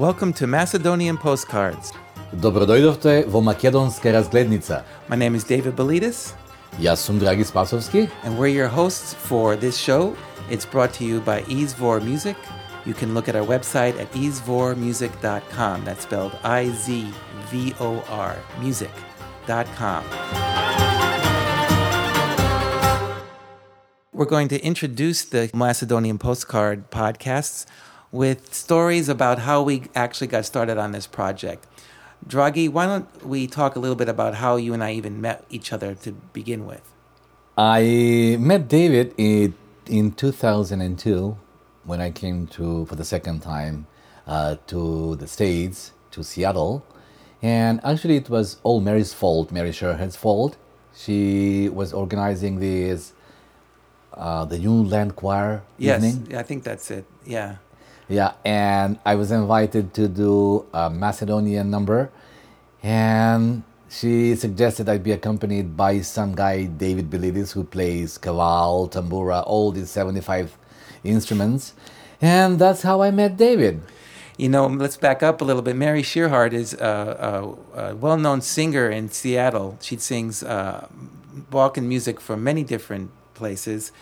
Welcome to Macedonian Postcards. Dobrodojdovte vo Makedonska razglednica. My name is David Belidis. Ja sam Dragi Spasovski. And we're your hosts for this show. It's brought to you by Izvor Music. You can look at our website at izvormusic.com. That's spelled I Z V O R music.com. We're going to introduce the Macedonian Postcard podcasts with stories about how we actually got started on this project. Draghi, why don't we talk a little bit about how you and I even met each other to begin with? I met David in, in 2002 when I came to for the second time uh, to the States, to Seattle. And actually, it was all Mary's fault, Mary Sherhart's fault. She was organizing this, uh, the New Land Choir Yes, evening. I think that's it. Yeah. Yeah, and I was invited to do a Macedonian number, and she suggested I'd be accompanied by some guy, David Belidis, who plays kaval, tambura, all these 75 instruments. And that's how I met David. You know, let's back up a little bit. Mary Sherhart is a, a, a well known singer in Seattle. She sings uh, Balkan music from many different places.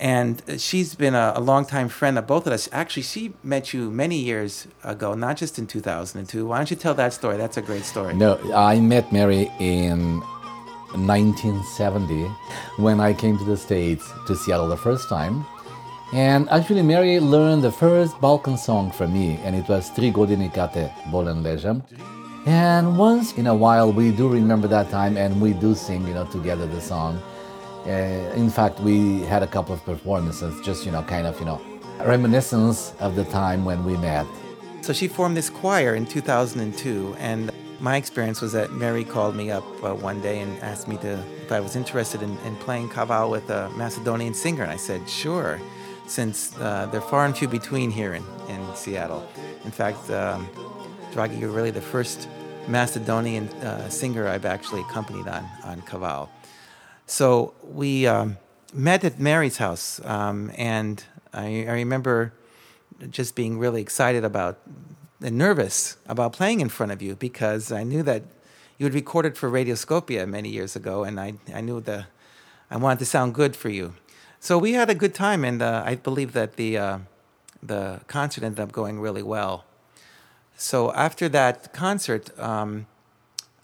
And she's been a, a longtime friend of both of us. Actually, she met you many years ago, not just in 2002. Why don't you tell that story? That's a great story. No, I met Mary in 1970 when I came to the States to Seattle the first time. And actually, Mary learned the first Balkan song from me, and it was Tri godini kate bolen ležam. And once in a while, we do remember that time, and we do sing, you know, together the song. Uh, in fact, we had a couple of performances, just you know, kind of, you know, reminiscence of the time when we met. So she formed this choir in 2002, and my experience was that Mary called me up uh, one day and asked me to if I was interested in, in playing kaval with a Macedonian singer, and I said sure, since uh, they're far and few between here in, in Seattle. In fact, um, Draghi, you're really the first Macedonian uh, singer I've actually accompanied on on kaval. So we um, met at Mary's house, um, and I, I remember just being really excited about and nervous about playing in front of you because I knew that you had recorded for Radio Skopje many years ago, and I, I knew the I wanted to sound good for you. So we had a good time, and uh, I believe that the uh, the concert ended up going really well. So after that concert, um,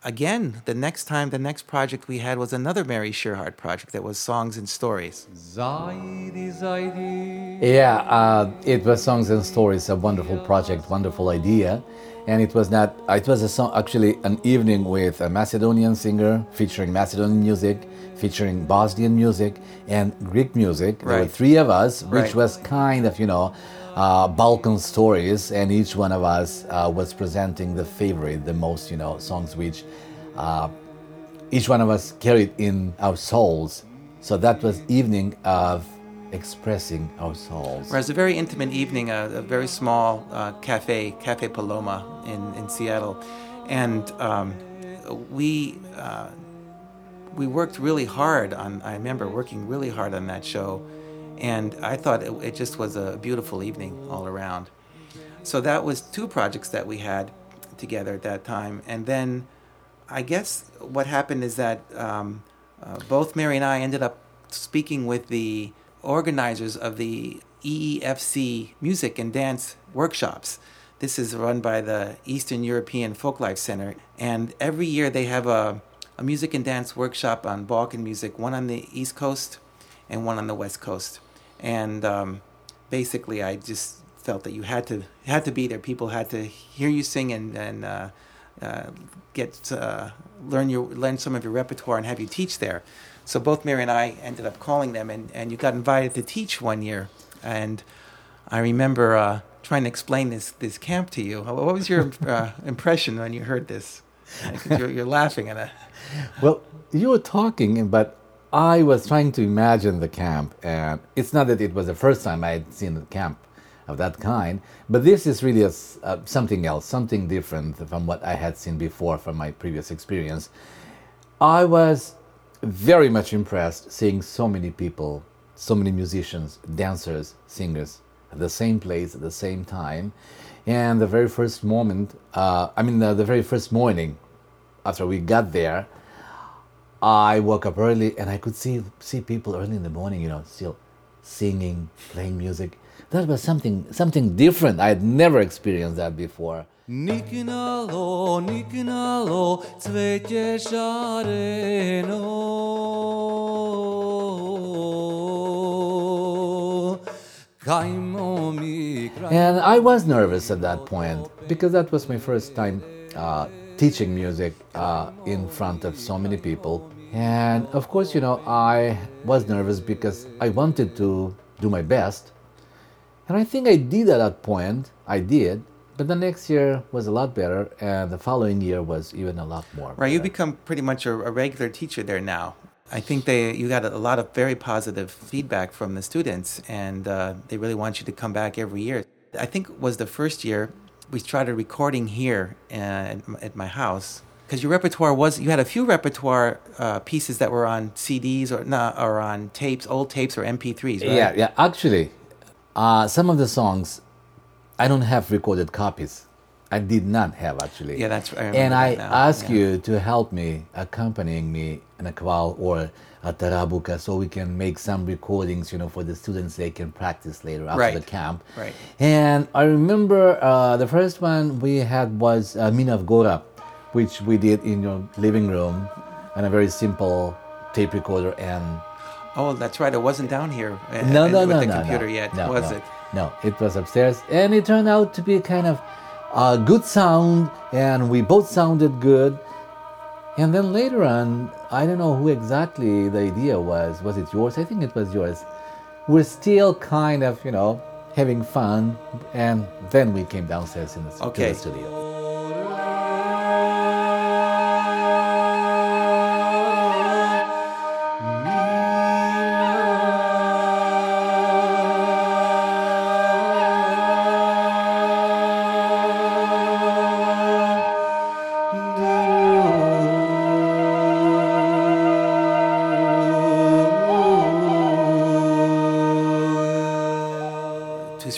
again, the next time, the next project we had was another Mary Sherhart project that was songs and stories. Zajdi, zajdi. Yeah, uh, it was songs and stories, a wonderful project, wonderful idea, and it was not. It was a song, actually an evening with a Macedonian singer featuring Macedonian music, featuring Bosnian music and Greek music. There were three of us, which Right. was kind of you know. Uh, Balkan stories, and each one of us uh, was presenting the favorite, the most you know songs which uh, each one of us carried in our souls. So that was evening of expressing our souls. It was a very intimate evening, a, a very small uh, cafe, Cafe Paloma in, in Seattle, and um, we uh, we worked really hard on. I remember working really hard on that show, and I thought it, it just was a beautiful evening all around. So that was two projects that we had together at that time, and then I guess what happened is that um, uh, both Mary and I ended up speaking with the organizers of the EEFC music and dance workshops. This is run by the Eastern European Folklife Center, and every year they have a, a music and dance workshop on Balkan music, one on the East Coast and one on the West Coast. And um, basically, I just felt that you had to had to be there. People had to hear you sing and and uh, uh, get uh, learn your learn some of your repertoire and have you teach there. So both Mary and I ended up calling them, and, and you got invited to teach one year. And I remember uh, trying to explain this this camp to you. What was your uh, impression when you heard this? You're, you're laughing at it. Well, you were talking, but I was trying to imagine the camp, and it's not that it was the first time I had seen a camp of that kind, but this is really a something else, something different from what I had seen before from my previous experience. I was very much impressed seeing so many people, so many musicians, dancers, singers at the same place at the same time. And the very first moment, uh, I mean, the, the very first morning after we got there, I woke up early and I could see see people early in the morning, you know, still singing, playing music. That was something something different. I had never experienced that before. Niknalo, cvete šareno. Kajmo mi kraj... And I was nervous at that point because that was my first time uh, teaching music uh, in front of so many people. And of course, you know, I was nervous because I wanted to do my best. And I think I did at that point. I did. But the next year was a lot better, and the following year was even a lot more. Right, you better. become pretty much a, a regular teacher there now. I think they you got a lot of very positive feedback from the students, and uh, they really want you to come back every year. I think it was the first year we started recording here uh, at, at my house because your repertoire was you had a few repertoire uh, pieces that were on CDs or not or on tapes, old tapes or MP3s. Right? Yeah, yeah. Actually, uh, some of the songs I don't have recorded copies. I did not have actually. Yeah, that's- I And I that ask yeah. you to help me, accompanying me in a kaval or a tarabuka, so we can make some recordings, you know, for the students they can practice later after Right. the camp. Right. And I remember uh, the first one we had was uh, Mina of Gora, which we did in your living room, on a very simple tape recorder and Oh, that's right. It wasn't down here. uh, no, uh, no, with no, the no, computer no, yet, no, was no, it? No, it was upstairs, and it turned out to be kind of a good sound, and we both sounded good. And then later on, I don't know who exactly the idea was. Was it yours? I think it was yours. We're still kind of, you know, having fun, and then we came downstairs in the, Okay. the studio.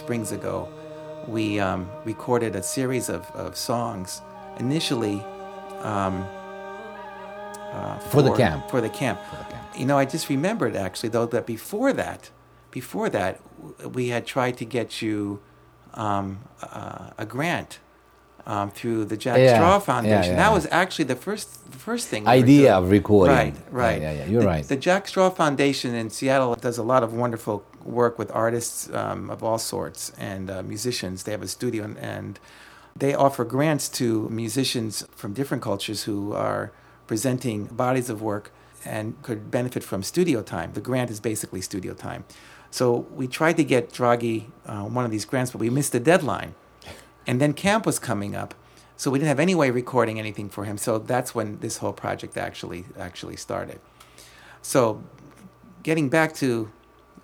Springs ago, we um, recorded a series of, of songs. Initially, um, uh, For the camp. For the camp. For the camp. You know, I just remembered actually though that before that, before that, we had tried to get you um, uh, a grant. Um, through the Jack Yeah, Straw Foundation. That was actually the first, the first thing. Idea of recording. Right, Yeah, right. yeah, yeah, you're The- right. The Jack Straw Foundation in Seattle does a lot of wonderful work with artists um, of all sorts and uh, musicians. They have a studio and, and they offer grants to musicians from different cultures who are presenting bodies of work and could benefit from studio time. The grant is basically studio time. So we tried to get Draghi uh, one of these grants, but we missed the deadline. And then camp was coming up, so we didn't have any way recording anything for him. So that's when this whole project actually actually started. So, getting back to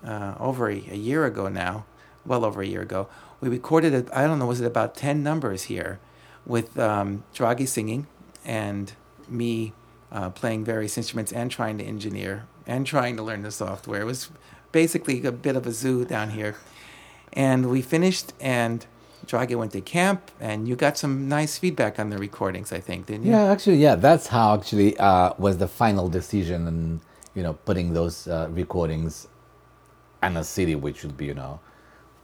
uh, over a, a year ago now, well over a year ago, we recorded I I don't know was it about ten numbers here, with um, Draghi singing and me uh, playing various instruments and trying to engineer and trying to learn the software. It was basically a bit of a zoo down here, and we finished and. Draghi went to camp, and you got some nice feedback on the recordings, I think, didn't you? Yeah, actually, yeah, that's how actually uh, was the final decision, and you know, putting those uh, recordings on a CD, which would be, you know,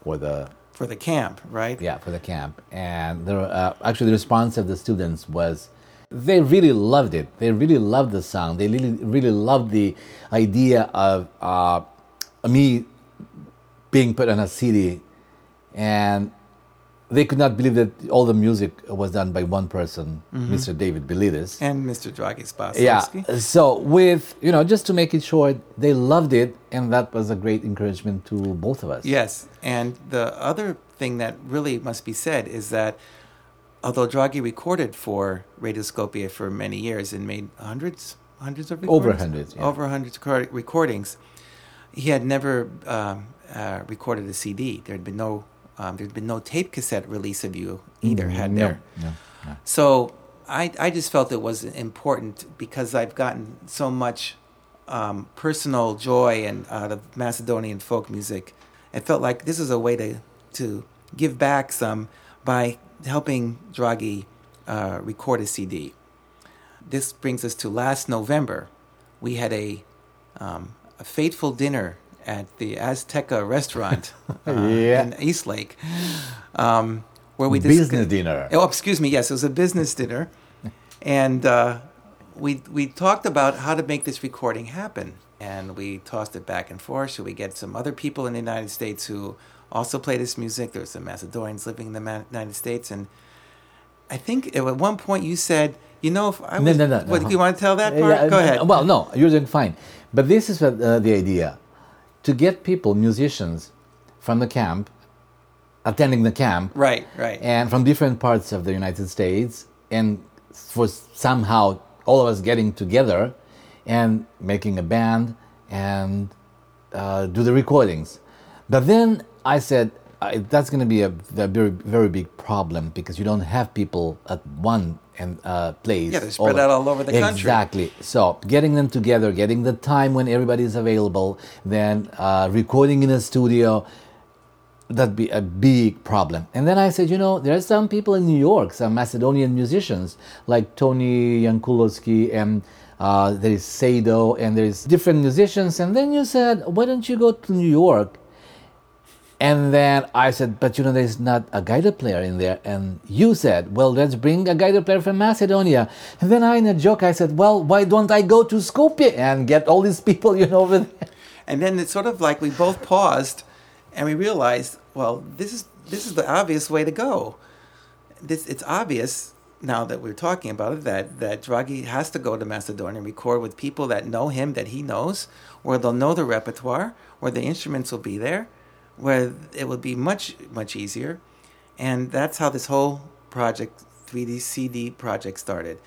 for the For the camp, right? yeah for the camp. And the uh, actually the response of the students was they really loved it. They really loved the sound. They really really loved the idea of uh, me being put on a CD, and they could not believe that all the music was done by one person, Mr. David Belidis. And Mr. Draghi Yeah. So with you know, just to make it short, they loved it, and that was a great encouragement to both of us. Yes, and the other thing that really must be said is that although Draghi recorded for Radio Skopje for many years and made hundreds, hundreds of Over recordings, hundreds, yeah. over hundreds of recordings, he had never um, uh, recorded a CD. There had been no, um, there had been no tape cassette release of you either. Had Mm, No, there? no, no. So I, I just felt it was important because I've gotten so much um, personal joy and out of Macedonian folk music. I felt like this is a way to to give back some by helping Draghi uh, record a CD. This brings us to last November. We had a, um, a fateful dinner at the Azteca restaurant uh, Yeah. in Eastlake, um, where we Business discussed- dinner. Oh, excuse me. Yes, it was a business dinner, and uh, we we talked about how to make this recording happen. And we tossed it back and forth. Should we get some other people in the United States who also play this music? There's some Macedonians living in the Ma- United States, and I think at one point you said, you know, if I No, was, no, no, no. what, you want to tell that part? yeah, Go ahead. Well, no, you're doing fine. But this is what, uh, the idea to get people, musicians from the camp, attending the camp, right, right. and from different parts of the United States, and for somehow all of us getting together and making a band and uh, do the recordings. But then I said that's going to be a, a very very big problem because you don't have people at one and uh, place. Yeah, they're spread out all over the country. Exactly. So getting them together, getting the time when everybody is available, then uh, recording in a studio that'd be a big problem. And then I said, you know, there are some people in New York, some Macedonian musicians like Tony Yankulowski and uh, there is Sado and there's different musicians. And then you said, why don't you go to New York? And then I said, but you know, there's not a guitar player in there. And you said, well, let's bring a guitar player from Macedonia. And then I, in a joke, I said, well, why don't I go to Skopje and get all these people, you know, over there? And then it's sort of like we both paused and we realized, well, this is this is the obvious way to go. This it's obvious now that we're talking about it that that Draghi has to go to Macedonia and record with people that know him, that he knows, where they'll know the repertoire, where the instruments will be there, where it would be much much easier, and that's how this whole project, 3D CD project, started.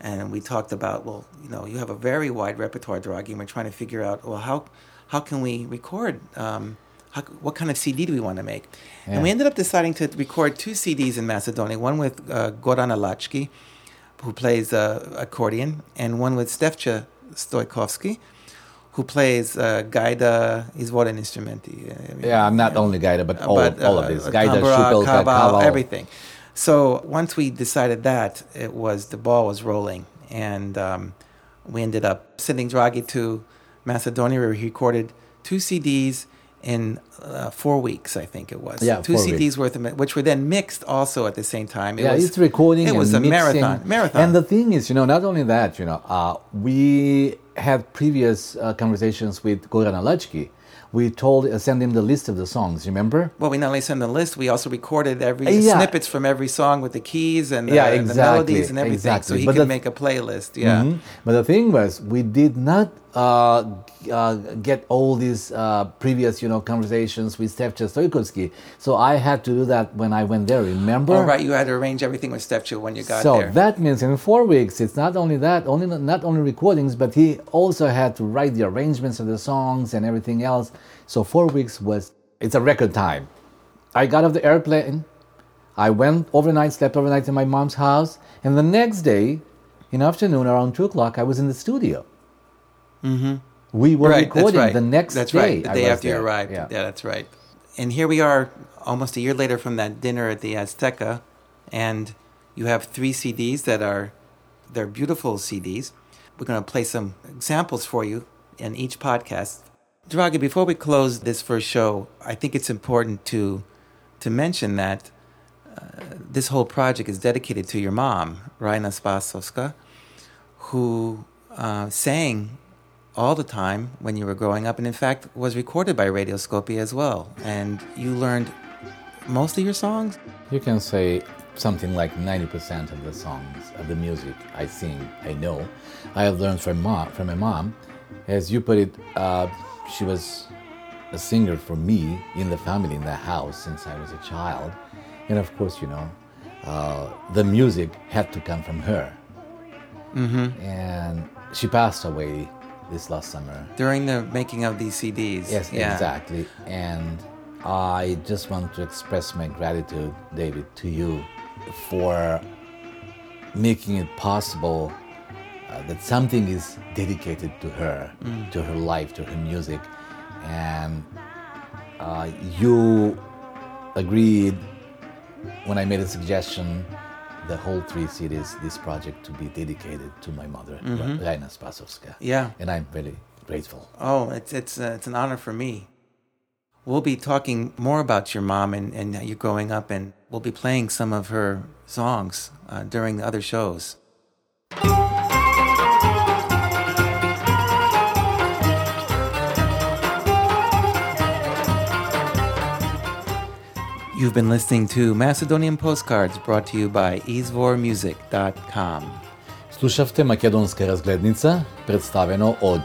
And we talked about, well, you know, you have a very wide repertoire, Draghi, and we're trying to figure out, well, how how can we record? Um, how, what kind of CD do we want to make? And we ended up deciding to record two CDs in Macedonia. One with uh, Goran Alachki, who plays uh, accordion, and one with Stefcha Stojkovski, who plays uh, gaida, izvoren instrumenti. uh, I mean, Yeah, not you know, only Gaida, but all, but, all uh, of this. uh, Gaida, tambura, Kaval. everything. So once we decided that, it was the ball was rolling, and um, we ended up sending Draghi to Macedonia. where he recorded two CDs in uh, four weeks, I think it was. Yeah, two CDs weeks. worth of which were then mixed also at the same time. It yeah, was, it's recording. It was a mixing. marathon. Marathon. And the thing is, you know, not only that, you know, uh, we had previous uh, conversations with Goran Alachki. We told, uh, send him the list of the songs. Remember? well, we not only sent the list, we also recorded every Uh, yeah. snippets from every song with the keys and, the, Yeah, and the melodies and everything, so he But could the- make a playlist. Yeah. Mhm. But the thing was, we did not uh, uh, get all these uh, previous, you know, conversations with Stefcha Stojkovski. So I had to do that when I went there. Remember? All right, you had to arrange everything with Stefcha when you got so there. So that means in four weeks, it's not only that, only not only recordings, but he also had to write the arrangements of the songs and everything else. So four weeks was it's a record time. I got off the airplane, I went overnight, slept overnight in my mom's house, and the next day, in afternoon around two o'clock, I was in the studio. Mm-hmm. We were right, recording right. the next that's day. right. The day after you arrived. Yeah. Yeah. that's right. And here we are, almost a year later from that dinner at the Azteca, and you have three CDs that are they're beautiful CDs. We're going to play some examples for you in each podcast. Draghi, before we close this first show, I think it's important to to mention that uh, this whole project is dedicated to your mom, Raina Spasovska, who uh, sang all the time when you were growing up, and in fact was recorded by Radio Skopje as well. And you learned most of your songs. You can say something like 90% of the songs, of the music I sing, I know. I have learned from, mom, from my mom. As you put it, uh, she was a singer for me in the family, in the house, since I was a child. And of course, you know, uh, the music had to come from her. Mm-hmm. And she passed away this last summer. During the making of these CDs. Yes, Yeah. exactly. And I just want to express my gratitude, David, to you for making it possible uh, that something is dedicated to her, to her life, to her music. And uh, you agreed when I made a suggestion, the whole three cities, this project to be dedicated to my mother, mm Raina Spasovska. Yeah. And I'm very grateful. Oh, it's it's uh, it's an honor for me. We'll be talking more about your mom and, and you growing up, and we'll be playing some of her songs uh, during the other shows. You've been listening to Macedonian Postcards brought to you by izvormusic.com. Слушавте Македонска разгледница, представено од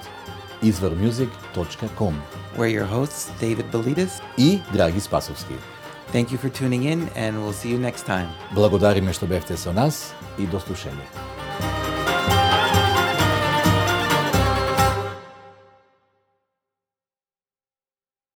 izvormusic.com We're your hosts, David Belidis. и Драги Спасовски. Thank you for tuning in, and we'll see you next time. Благодариме што бевте со нас и до слушање.